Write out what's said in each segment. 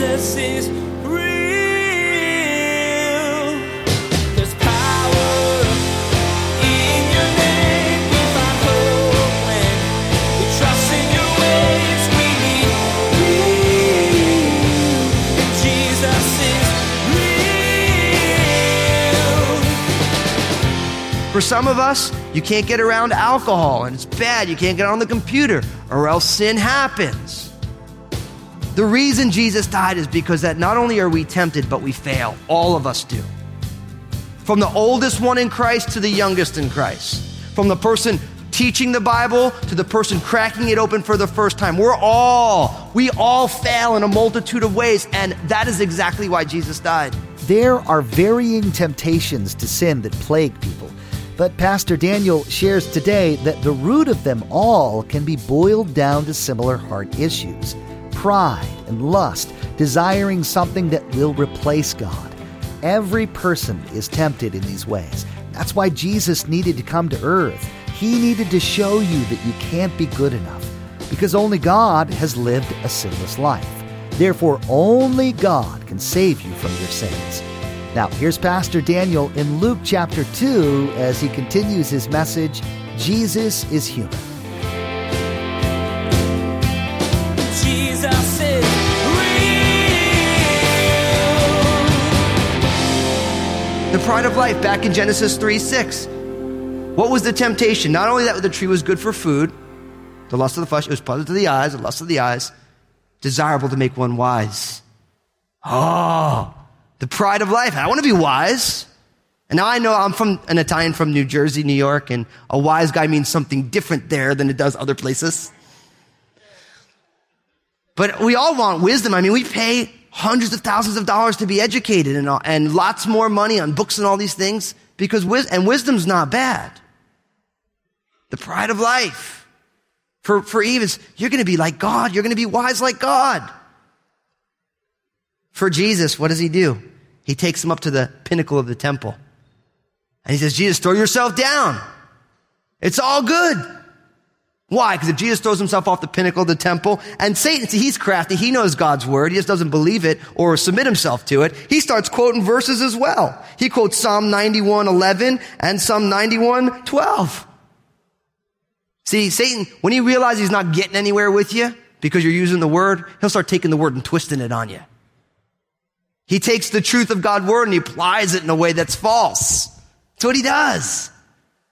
Jesus is. For some of us, you can't get around alcohol and it's bad. You can't get on the computer or else sin happens. The reason Jesus died is because that not only are we tempted, but we fail. All of us do. From the oldest one in Christ to the youngest in Christ. From the person teaching the Bible to the person cracking it open for the first time. We're all, we all fail in a multitude of ways, and that is exactly why Jesus died. There are varying temptations to sin that plague people. But Pastor Daniel shares today that the root of them all can be boiled down to similar heart issues pride and lust, desiring something that will replace God. Every person is tempted in these ways. That's why Jesus needed to come to earth. He needed to show you that you can't be good enough because only God has lived a sinless life. Therefore, only God can save you from your sins. Now, here's Pastor Daniel in Luke chapter 2 as he continues his message Jesus is human. The pride of life back in Genesis 3 6. What was the temptation? Not only that the tree was good for food, the lust of the flesh, it was pleasant to the eyes, the lust of the eyes, desirable to make one wise. Oh, the pride of life. I want to be wise. And now I know I'm from an Italian from New Jersey, New York, and a wise guy means something different there than it does other places. But we all want wisdom. I mean, we pay hundreds of thousands of dollars to be educated and, all, and lots more money on books and all these things because wis- and wisdom's not bad. The pride of life. For, for Eve is, you're going to be like God. You're going to be wise like God. For Jesus, what does he do? He takes him up to the pinnacle of the temple. And he says, Jesus, throw yourself down. It's all good. Why? Because if Jesus throws himself off the pinnacle of the temple and Satan, see, he's crafty. He knows God's word. He just doesn't believe it or submit himself to it. He starts quoting verses as well. He quotes Psalm 91, 11 and Psalm 91, 12. See, Satan, when he realizes he's not getting anywhere with you because you're using the word, he'll start taking the word and twisting it on you. He takes the truth of God's word and he applies it in a way that's false. That's what he does.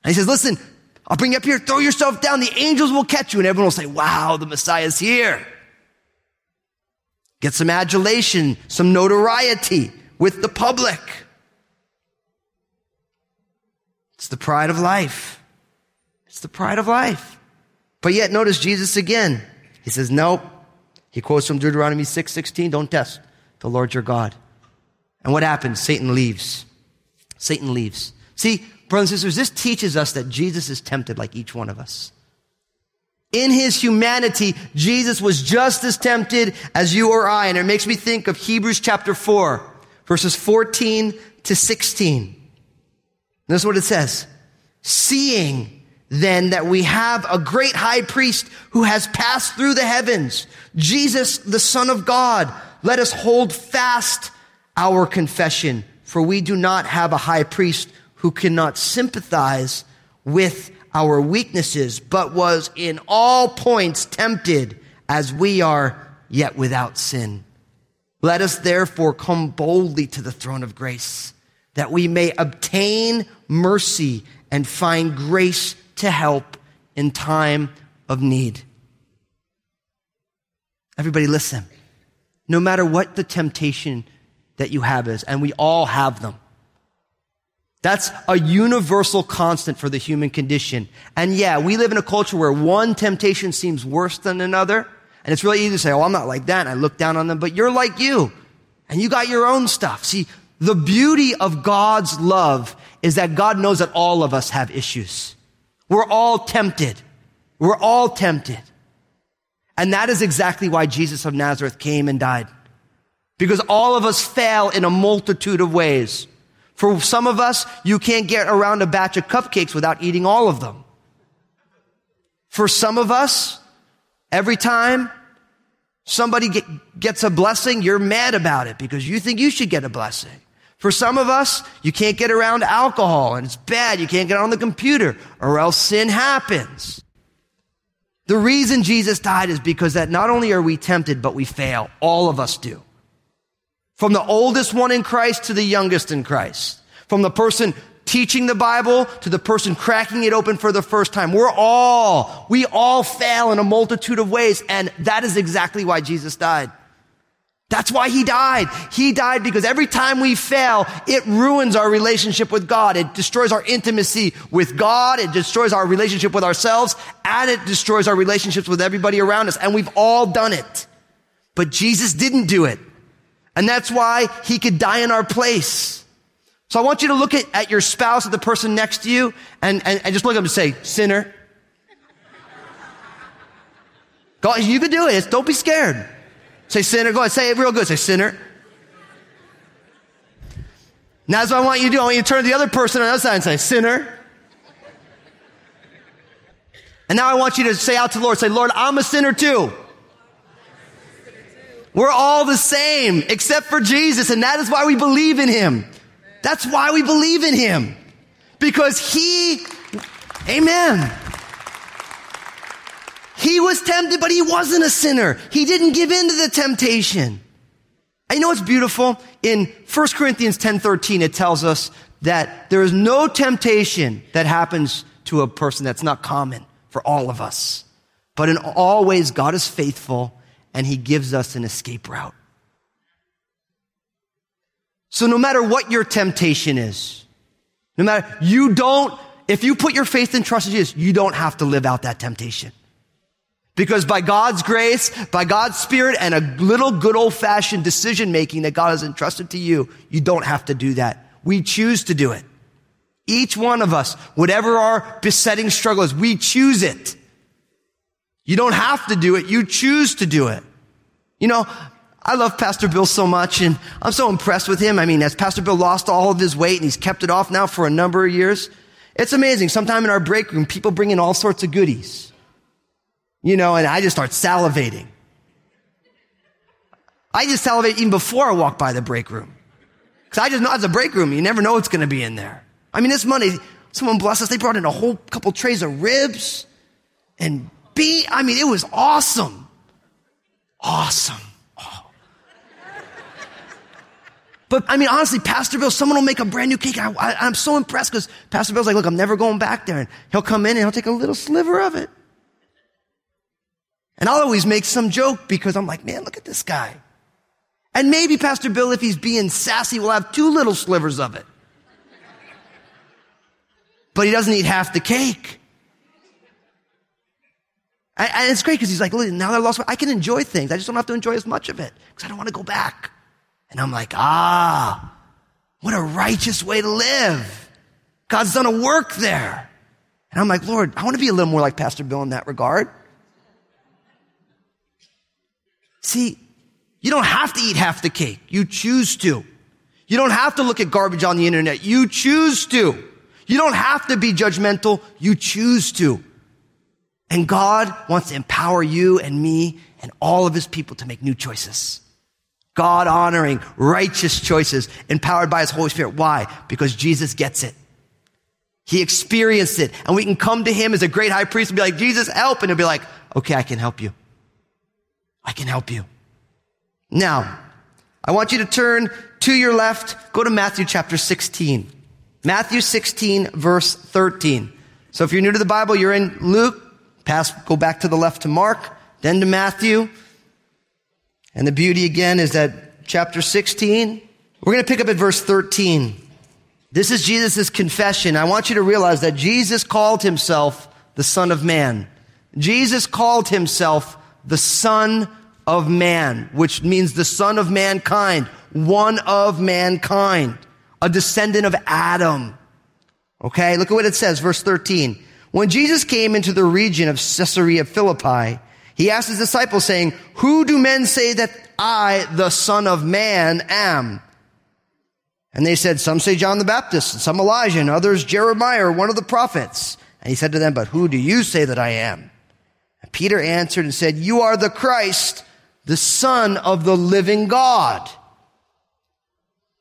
And he says, listen, I'll bring you up here, throw yourself down, the angels will catch you, and everyone will say, wow, the Messiah's here. Get some adulation, some notoriety with the public. It's the pride of life. It's the pride of life. But yet, notice Jesus again. He says, nope. He quotes from Deuteronomy 6 16, don't test the Lord your God. And what happens? Satan leaves. Satan leaves. See, brothers and sisters, this teaches us that Jesus is tempted like each one of us. In his humanity, Jesus was just as tempted as you or I. And it makes me think of Hebrews chapter 4, verses 14 to 16. Notice what it says. Seeing then that we have a great high priest who has passed through the heavens, Jesus, the Son of God, let us hold fast our confession, for we do not have a high priest who cannot sympathize with our weaknesses, but was in all points tempted as we are, yet without sin. Let us therefore come boldly to the throne of grace, that we may obtain mercy and find grace to help in time of need. Everybody listen. No matter what the temptation that you have is, and we all have them. That's a universal constant for the human condition. And yeah, we live in a culture where one temptation seems worse than another. And it's really easy to say, oh, I'm not like that. And I look down on them, but you're like you. And you got your own stuff. See, the beauty of God's love is that God knows that all of us have issues. We're all tempted. We're all tempted. And that is exactly why Jesus of Nazareth came and died. Because all of us fail in a multitude of ways. For some of us, you can't get around a batch of cupcakes without eating all of them. For some of us, every time Somebody get, gets a blessing, you're mad about it because you think you should get a blessing. For some of us, you can't get around alcohol and it's bad. You can't get on the computer or else sin happens. The reason Jesus died is because that not only are we tempted, but we fail. All of us do. From the oldest one in Christ to the youngest in Christ. From the person teaching the Bible to the person cracking it open for the first time. We're all, we all fail in a multitude of ways. And that is exactly why Jesus died. That's why he died. He died because every time we fail, it ruins our relationship with God. It destroys our intimacy with God. It destroys our relationship with ourselves and it destroys our relationships with everybody around us. And we've all done it. But Jesus didn't do it. And that's why he could die in our place. So I want you to look at, at your spouse, at the person next to you, and, and, and just look at them and say, sinner. You can do it. Don't be scared. Say sinner. Go ahead. Say it real good. Say sinner. Now that's what I want you to do. I want you to turn to the other person on the other side and say sinner. And now I want you to say out to the Lord, say, Lord, I'm a sinner too. We're all the same except for Jesus. And that is why we believe in him. That's why we believe in him. Because he, amen. He was tempted, but he wasn't a sinner. He didn't give in to the temptation. I know it's beautiful? In 1 Corinthians 10 13, it tells us that there is no temptation that happens to a person that's not common for all of us. But in all ways, God is faithful and he gives us an escape route. So no matter what your temptation is, no matter, you don't, if you put your faith and trust in Jesus, you don't have to live out that temptation. Because by God's grace, by God's spirit, and a little good old fashioned decision making that God has entrusted to you, you don't have to do that. We choose to do it. Each one of us, whatever our besetting struggle is, we choose it. You don't have to do it. You choose to do it. You know, I love Pastor Bill so much and I'm so impressed with him. I mean, as Pastor Bill lost all of his weight and he's kept it off now for a number of years, it's amazing. Sometime in our break room, people bring in all sorts of goodies you know, and I just start salivating. I just salivate even before I walk by the break room. Because I just know it's a break room. You never know what's going to be in there. I mean, this Monday, someone bless us. They brought in a whole couple trays of ribs and I mean, it was awesome. Awesome. Oh. But I mean, honestly, Pastor Bill, someone will make a brand new cake. I, am so impressed because Pastor Bill's like, look, I'm never going back there. And he'll come in and he'll take a little sliver of it. And I'll always make some joke because I'm like, man, look at this guy. And maybe Pastor Bill, if he's being sassy, will have two little slivers of it. But he doesn't eat half the cake. And it's great because he's like, look, now that I lost, I can enjoy things. I just don't have to enjoy as much of it because I don't want to go back. And I'm like, ah, what a righteous way to live. God's done a work there. And I'm like, Lord, I want to be a little more like Pastor Bill in that regard. See, you don't have to eat half the cake. You choose to. You don't have to look at garbage on the internet. You choose to. You don't have to be judgmental. You choose to. And God wants to empower you and me and all of his people to make new choices. God honoring, righteous choices empowered by his Holy Spirit. Why? Because Jesus gets it. He experienced it and we can come to him as a great high priest and be like, Jesus, help. And he'll be like, okay, I can help you. I can help you. Now, I want you to turn to your left, go to Matthew chapter 16. Matthew 16, verse 13. So if you're new to the Bible, you're in Luke, pass, go back to the left to Mark, then to Matthew. And the beauty again is that chapter 16, we're going to pick up at verse 13. This is Jesus' confession. I want you to realize that Jesus called himself the Son of Man. Jesus called himself the Son of Man, which means the Son of mankind, one of mankind, a descendant of Adam. Okay, look at what it says, verse 13. When Jesus came into the region of Caesarea Philippi, he asked his disciples saying, Who do men say that I, the Son of Man, am? And they said, Some say John the Baptist, some Elijah, and others Jeremiah or one of the prophets. And he said to them, But who do you say that I am? And Peter answered and said, You are the Christ, the Son of the living God.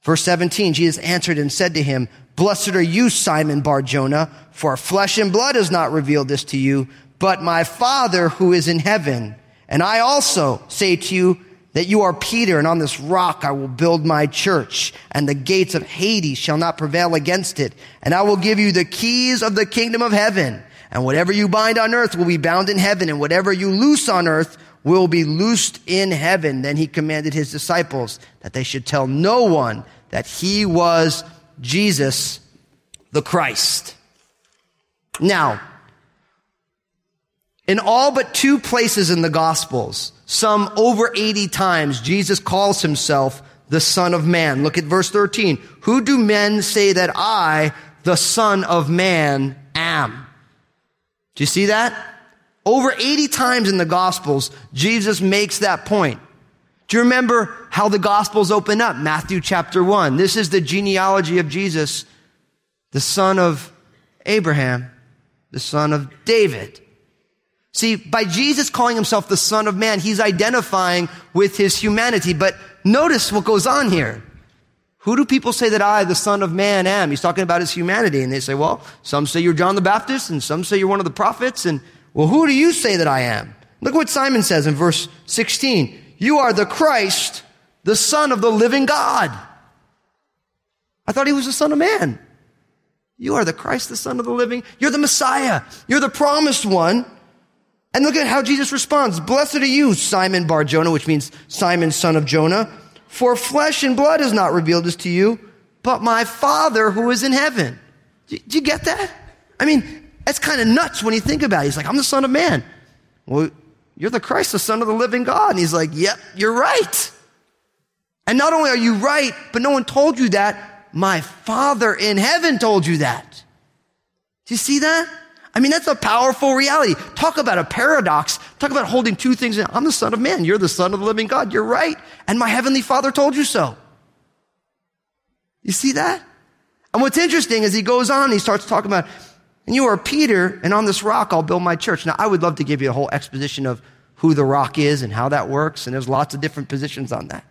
Verse 17, Jesus answered and said to him, Blessed are you, Simon Bar Jonah, for flesh and blood has not revealed this to you, but my Father who is in heaven. And I also say to you that you are Peter, and on this rock I will build my church, and the gates of Hades shall not prevail against it. And I will give you the keys of the kingdom of heaven. And whatever you bind on earth will be bound in heaven, and whatever you loose on earth will be loosed in heaven. Then he commanded his disciples that they should tell no one that he was Jesus the Christ. Now, in all but two places in the Gospels, some over 80 times, Jesus calls himself the Son of Man. Look at verse 13. Who do men say that I, the Son of Man, am? Do you see that? Over 80 times in the Gospels, Jesus makes that point. Do you remember how the Gospels open up? Matthew chapter 1. This is the genealogy of Jesus, the son of Abraham, the son of David. See, by Jesus calling himself the Son of Man, he's identifying with his humanity. But notice what goes on here. Who do people say that I, the Son of Man, am? He's talking about his humanity. And they say, well, some say you're John the Baptist, and some say you're one of the prophets. And, well, who do you say that I am? Look what Simon says in verse 16. You are the Christ, the Son of the living God. I thought he was the Son of Man. You are the Christ, the Son of the living. You're the Messiah. You're the promised one. And look at how Jesus responds. Blessed are you, Simon Bar Jonah, which means Simon, son of Jonah. For flesh and blood has not revealed this to you, but my Father who is in heaven. Do you get that? I mean, that's kind of nuts when you think about it. He's like, I'm the Son of Man. Well, you're the Christ, the Son of the living God. And he's like, Yep, you're right. And not only are you right, but no one told you that. My Father in heaven told you that. Do you see that? I mean, that's a powerful reality. Talk about a paradox. Talk about holding two things. In. I'm the Son of Man. You're the Son of the living God. You're right. And my Heavenly Father told you so. You see that? And what's interesting is he goes on, he starts talking about, and you are Peter, and on this rock I'll build my church. Now, I would love to give you a whole exposition of who the rock is and how that works, and there's lots of different positions on that.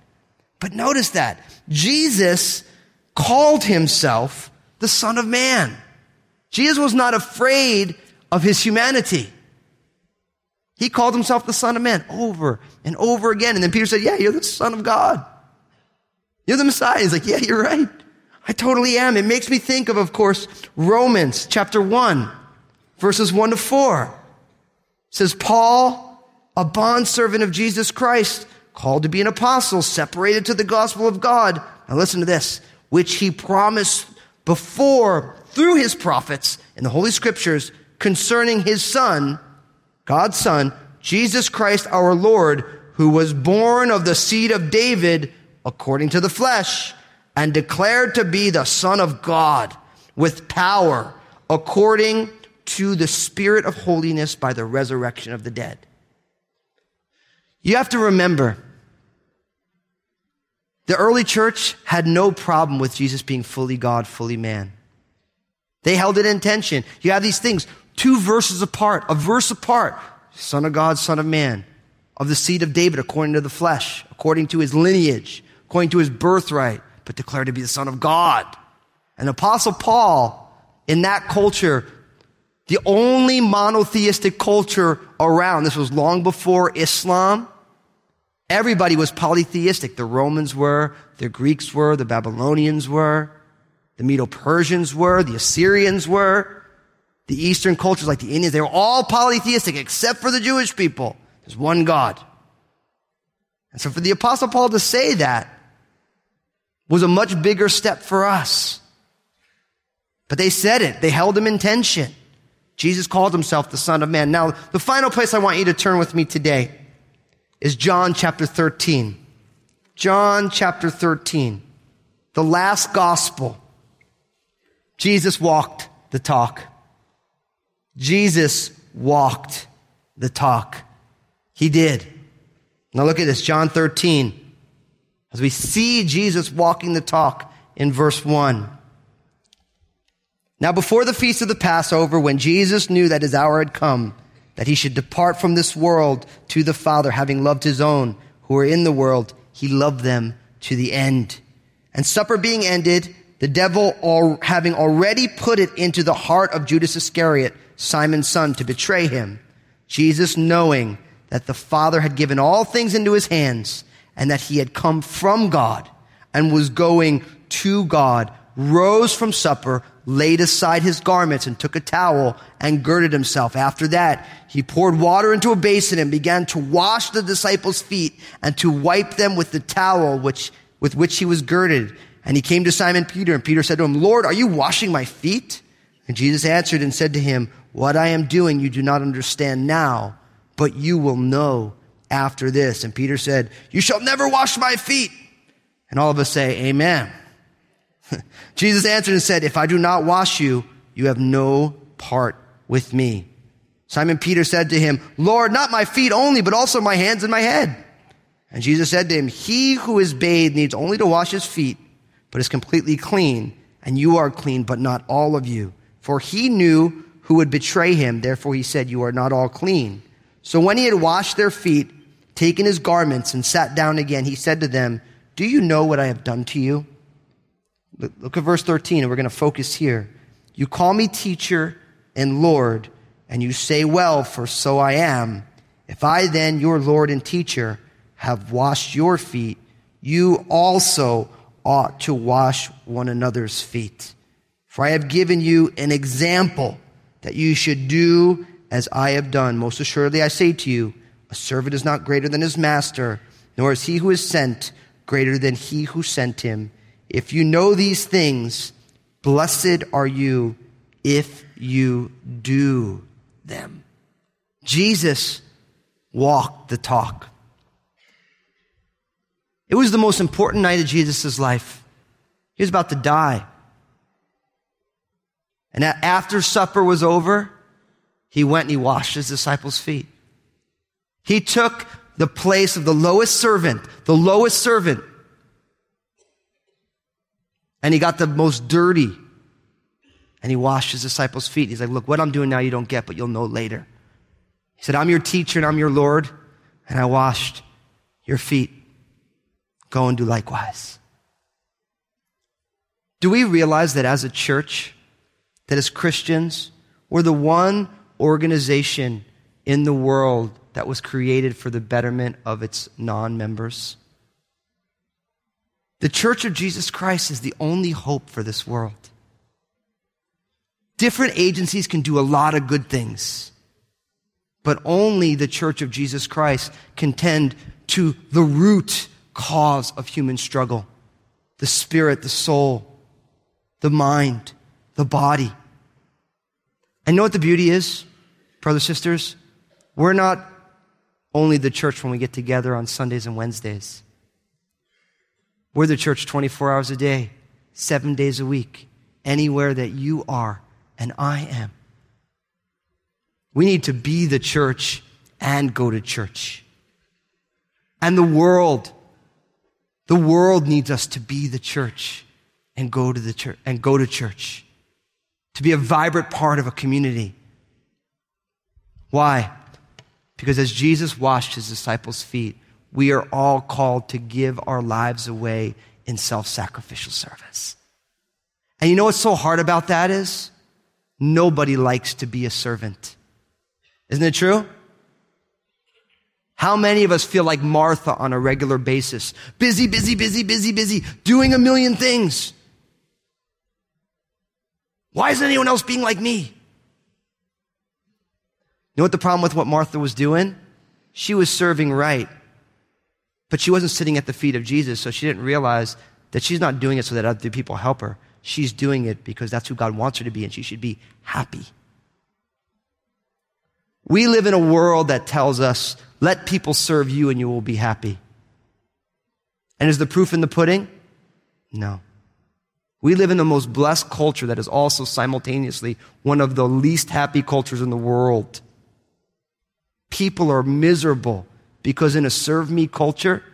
But notice that Jesus called himself the Son of Man. Jesus was not afraid of his humanity. He called himself the Son of Man over and over again. And then Peter said, Yeah, you're the Son of God. You're the Messiah. He's like, Yeah, you're right. I totally am. It makes me think of, of course, Romans chapter 1, verses 1 to 4. It says, Paul, a bondservant of Jesus Christ, called to be an apostle, separated to the gospel of God. Now listen to this, which he promised before through his prophets in the Holy Scriptures concerning his son, God's son, Jesus Christ our Lord, who was born of the seed of David according to the flesh and declared to be the son of God with power according to the spirit of holiness by the resurrection of the dead. You have to remember, the early church had no problem with Jesus being fully God, fully man. They held it in tension. You have these things, two verses apart, a verse apart. Son of God, Son of Man, of the seed of David according to the flesh, according to his lineage, according to his birthright, but declared to be the Son of God. And Apostle Paul, in that culture, the only monotheistic culture around, this was long before Islam, Everybody was polytheistic. The Romans were, the Greeks were, the Babylonians were, the Medo Persians were, the Assyrians were, the Eastern cultures like the Indians, they were all polytheistic except for the Jewish people. There's one God. And so for the Apostle Paul to say that was a much bigger step for us. But they said it, they held him in tension. Jesus called himself the Son of Man. Now, the final place I want you to turn with me today is John chapter 13. John chapter 13. The last gospel. Jesus walked the talk. Jesus walked the talk. He did. Now look at this, John 13. As we see Jesus walking the talk in verse 1. Now before the feast of the Passover, when Jesus knew that his hour had come, that he should depart from this world to the Father, having loved his own who were in the world, he loved them to the end. And supper being ended, the devil all, having already put it into the heart of Judas Iscariot, Simon's son, to betray him, Jesus knowing that the Father had given all things into his hands and that he had come from God and was going to God, rose from supper, laid aside his garments and took a towel and girded himself. After that, he poured water into a basin and began to wash the disciples' feet and to wipe them with the towel which, with which he was girded. And he came to Simon Peter and Peter said to him, Lord, are you washing my feet? And Jesus answered and said to him, what I am doing you do not understand now, but you will know after this. And Peter said, you shall never wash my feet. And all of us say, amen. Jesus answered and said, If I do not wash you, you have no part with me. Simon Peter said to him, Lord, not my feet only, but also my hands and my head. And Jesus said to him, He who is bathed needs only to wash his feet, but is completely clean, and you are clean, but not all of you. For he knew who would betray him, therefore he said, You are not all clean. So when he had washed their feet, taken his garments, and sat down again, he said to them, Do you know what I have done to you? Look at verse 13, and we're going to focus here. You call me teacher and Lord, and you say, Well, for so I am. If I then, your Lord and teacher, have washed your feet, you also ought to wash one another's feet. For I have given you an example that you should do as I have done. Most assuredly, I say to you, a servant is not greater than his master, nor is he who is sent greater than he who sent him. If you know these things, blessed are you if you do them. Jesus walked the talk. It was the most important night of Jesus' life. He was about to die. And after supper was over, he went and he washed his disciples' feet. He took the place of the lowest servant, the lowest servant, and he got the most dirty. And he washed his disciples' feet. He's like, Look, what I'm doing now you don't get, but you'll know later. He said, I'm your teacher and I'm your Lord, and I washed your feet. Go and do likewise. Do we realize that as a church, that as Christians, we're the one organization in the world that was created for the betterment of its non members? The church of Jesus Christ is the only hope for this world. Different agencies can do a lot of good things, but only the church of Jesus Christ can tend to the root cause of human struggle the spirit, the soul, the mind, the body. And know what the beauty is, brothers, and sisters? We're not only the church when we get together on Sundays and Wednesdays. We're the church 24 hours a day, seven days a week, anywhere that you are and I am. We need to be the church and go to church. And the world, the world needs us to be the church and go to the church and go to church. To be a vibrant part of a community. Why? Because as Jesus washed his disciples' feet, we are all called to give our lives away in self sacrificial service. And you know what's so hard about that is? Nobody likes to be a servant. Isn't it true? How many of us feel like Martha on a regular basis? Busy, busy, busy, busy, busy, doing a million things. Why isn't anyone else being like me? You know what the problem with what Martha was doing? She was serving right. But she wasn't sitting at the feet of Jesus, so she didn't realize that she's not doing it so that other people help her. She's doing it because that's who God wants her to be, and she should be happy. We live in a world that tells us, let people serve you and you will be happy. And is the proof in the pudding? No. We live in the most blessed culture that is also simultaneously one of the least happy cultures in the world. People are miserable because in a serve me culture,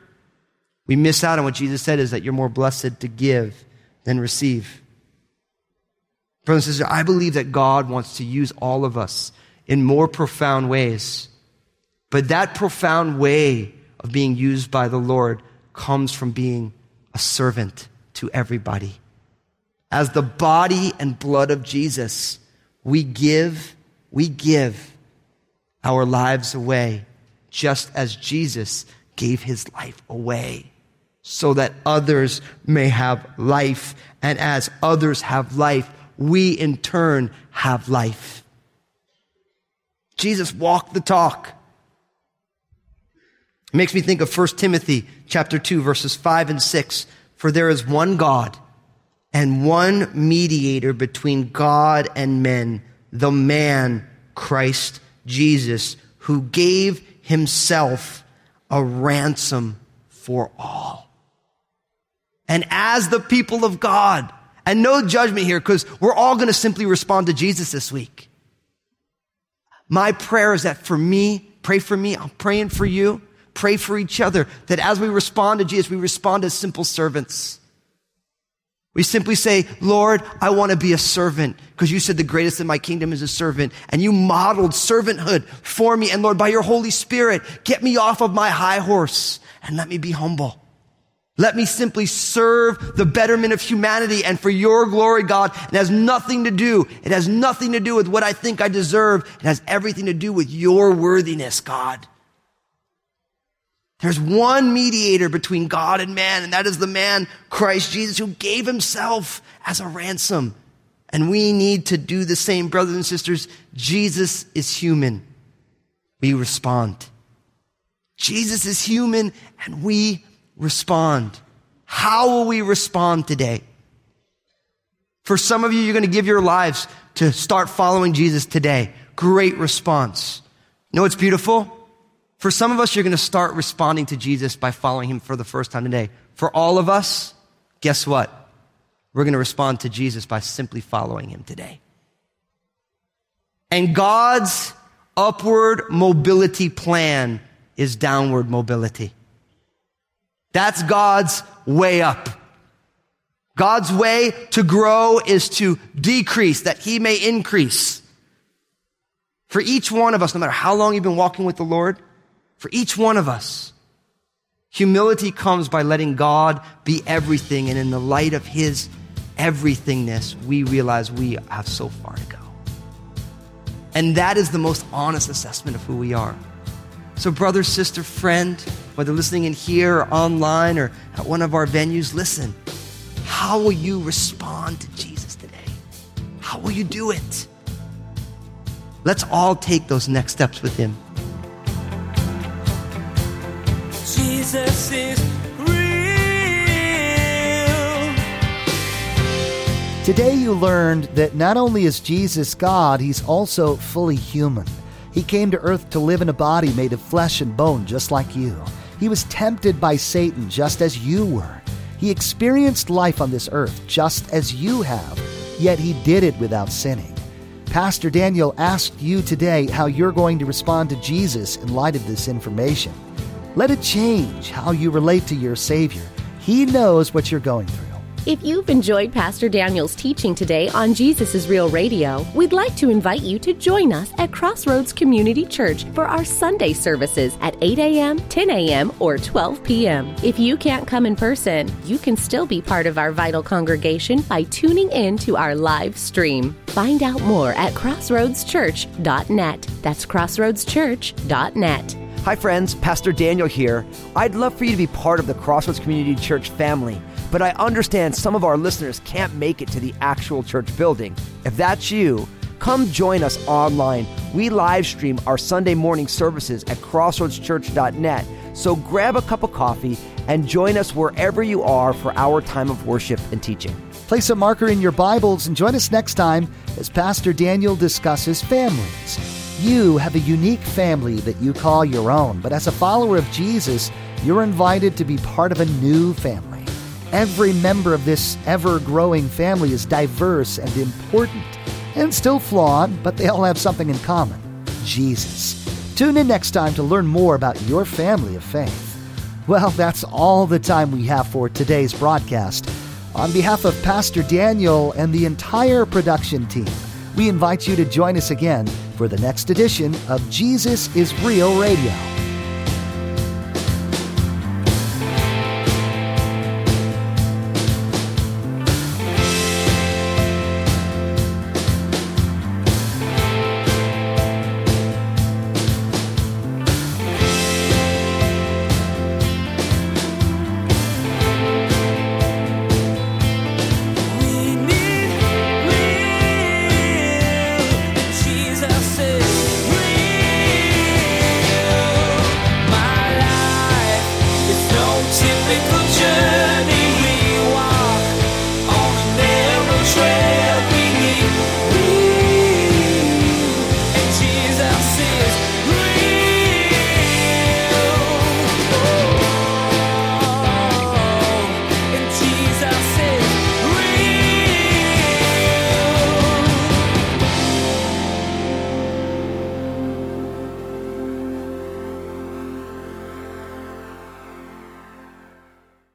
we miss out on what Jesus said is that you're more blessed to give than receive. Brothers and sisters, I believe that God wants to use all of us in more profound ways. But that profound way of being used by the Lord comes from being a servant to everybody. As the body and blood of Jesus, we give, we give our lives away just as Jesus gave his life away so that others may have life. And as others have life, we in turn have life. Jesus walked the talk. It makes me think of 1 Timothy chapter 2 verses 5 and 6. For there is one God and one mediator between God and men, the man Christ Jesus, who gave himself a ransom for all. And as the people of God, and no judgment here because we're all going to simply respond to Jesus this week. My prayer is that for me, pray for me, I'm praying for you, pray for each other, that as we respond to Jesus, we respond as simple servants. We simply say, Lord, I want to be a servant because you said the greatest in my kingdom is a servant and you modeled servanthood for me. And Lord, by your Holy Spirit, get me off of my high horse and let me be humble. Let me simply serve the betterment of humanity and for your glory, God. It has nothing to do. It has nothing to do with what I think I deserve. It has everything to do with your worthiness, God. There's one mediator between God and man, and that is the man, Christ Jesus, who gave himself as a ransom. And we need to do the same, brothers and sisters. Jesus is human. We respond. Jesus is human, and we respond. How will we respond today? For some of you, you're going to give your lives to start following Jesus today. Great response. You know what's beautiful? For some of us, you're going to start responding to Jesus by following him for the first time today. For all of us, guess what? We're going to respond to Jesus by simply following him today. And God's upward mobility plan is downward mobility. That's God's way up. God's way to grow is to decrease, that he may increase. For each one of us, no matter how long you've been walking with the Lord, for each one of us. Humility comes by letting God be everything, and in the light of His everythingness, we realize we have so far to go. And that is the most honest assessment of who we are. So, brother, sister, friend, whether listening in here or online or at one of our venues, listen. How will you respond to Jesus today? How will you do it? Let's all take those next steps with Him. Jesus is real. Today you learned that not only is Jesus God, he's also fully human. He came to earth to live in a body made of flesh and bone, just like you. He was tempted by Satan, just as you were. He experienced life on this earth, just as you have, yet he did it without sinning. Pastor Daniel asked you today how you're going to respond to Jesus in light of this information. Let it change how you relate to your Savior. He knows what you're going through. If you've enjoyed Pastor Daniel's teaching today on Jesus is Real Radio, we'd like to invite you to join us at Crossroads Community Church for our Sunday services at 8 a.m., 10 a.m., or 12 p.m. If you can't come in person, you can still be part of our vital congregation by tuning in to our live stream. Find out more at crossroadschurch.net. That's crossroadschurch.net. Hi, friends. Pastor Daniel here. I'd love for you to be part of the Crossroads Community Church family, but I understand some of our listeners can't make it to the actual church building. If that's you, come join us online. We live stream our Sunday morning services at crossroadschurch.net. So grab a cup of coffee and join us wherever you are for our time of worship and teaching. Place a marker in your Bibles and join us next time as Pastor Daniel discusses families. You have a unique family that you call your own, but as a follower of Jesus, you're invited to be part of a new family. Every member of this ever growing family is diverse and important, and still flawed, but they all have something in common Jesus. Tune in next time to learn more about your family of faith. Well, that's all the time we have for today's broadcast. On behalf of Pastor Daniel and the entire production team, we invite you to join us again for the next edition of Jesus is Real Radio.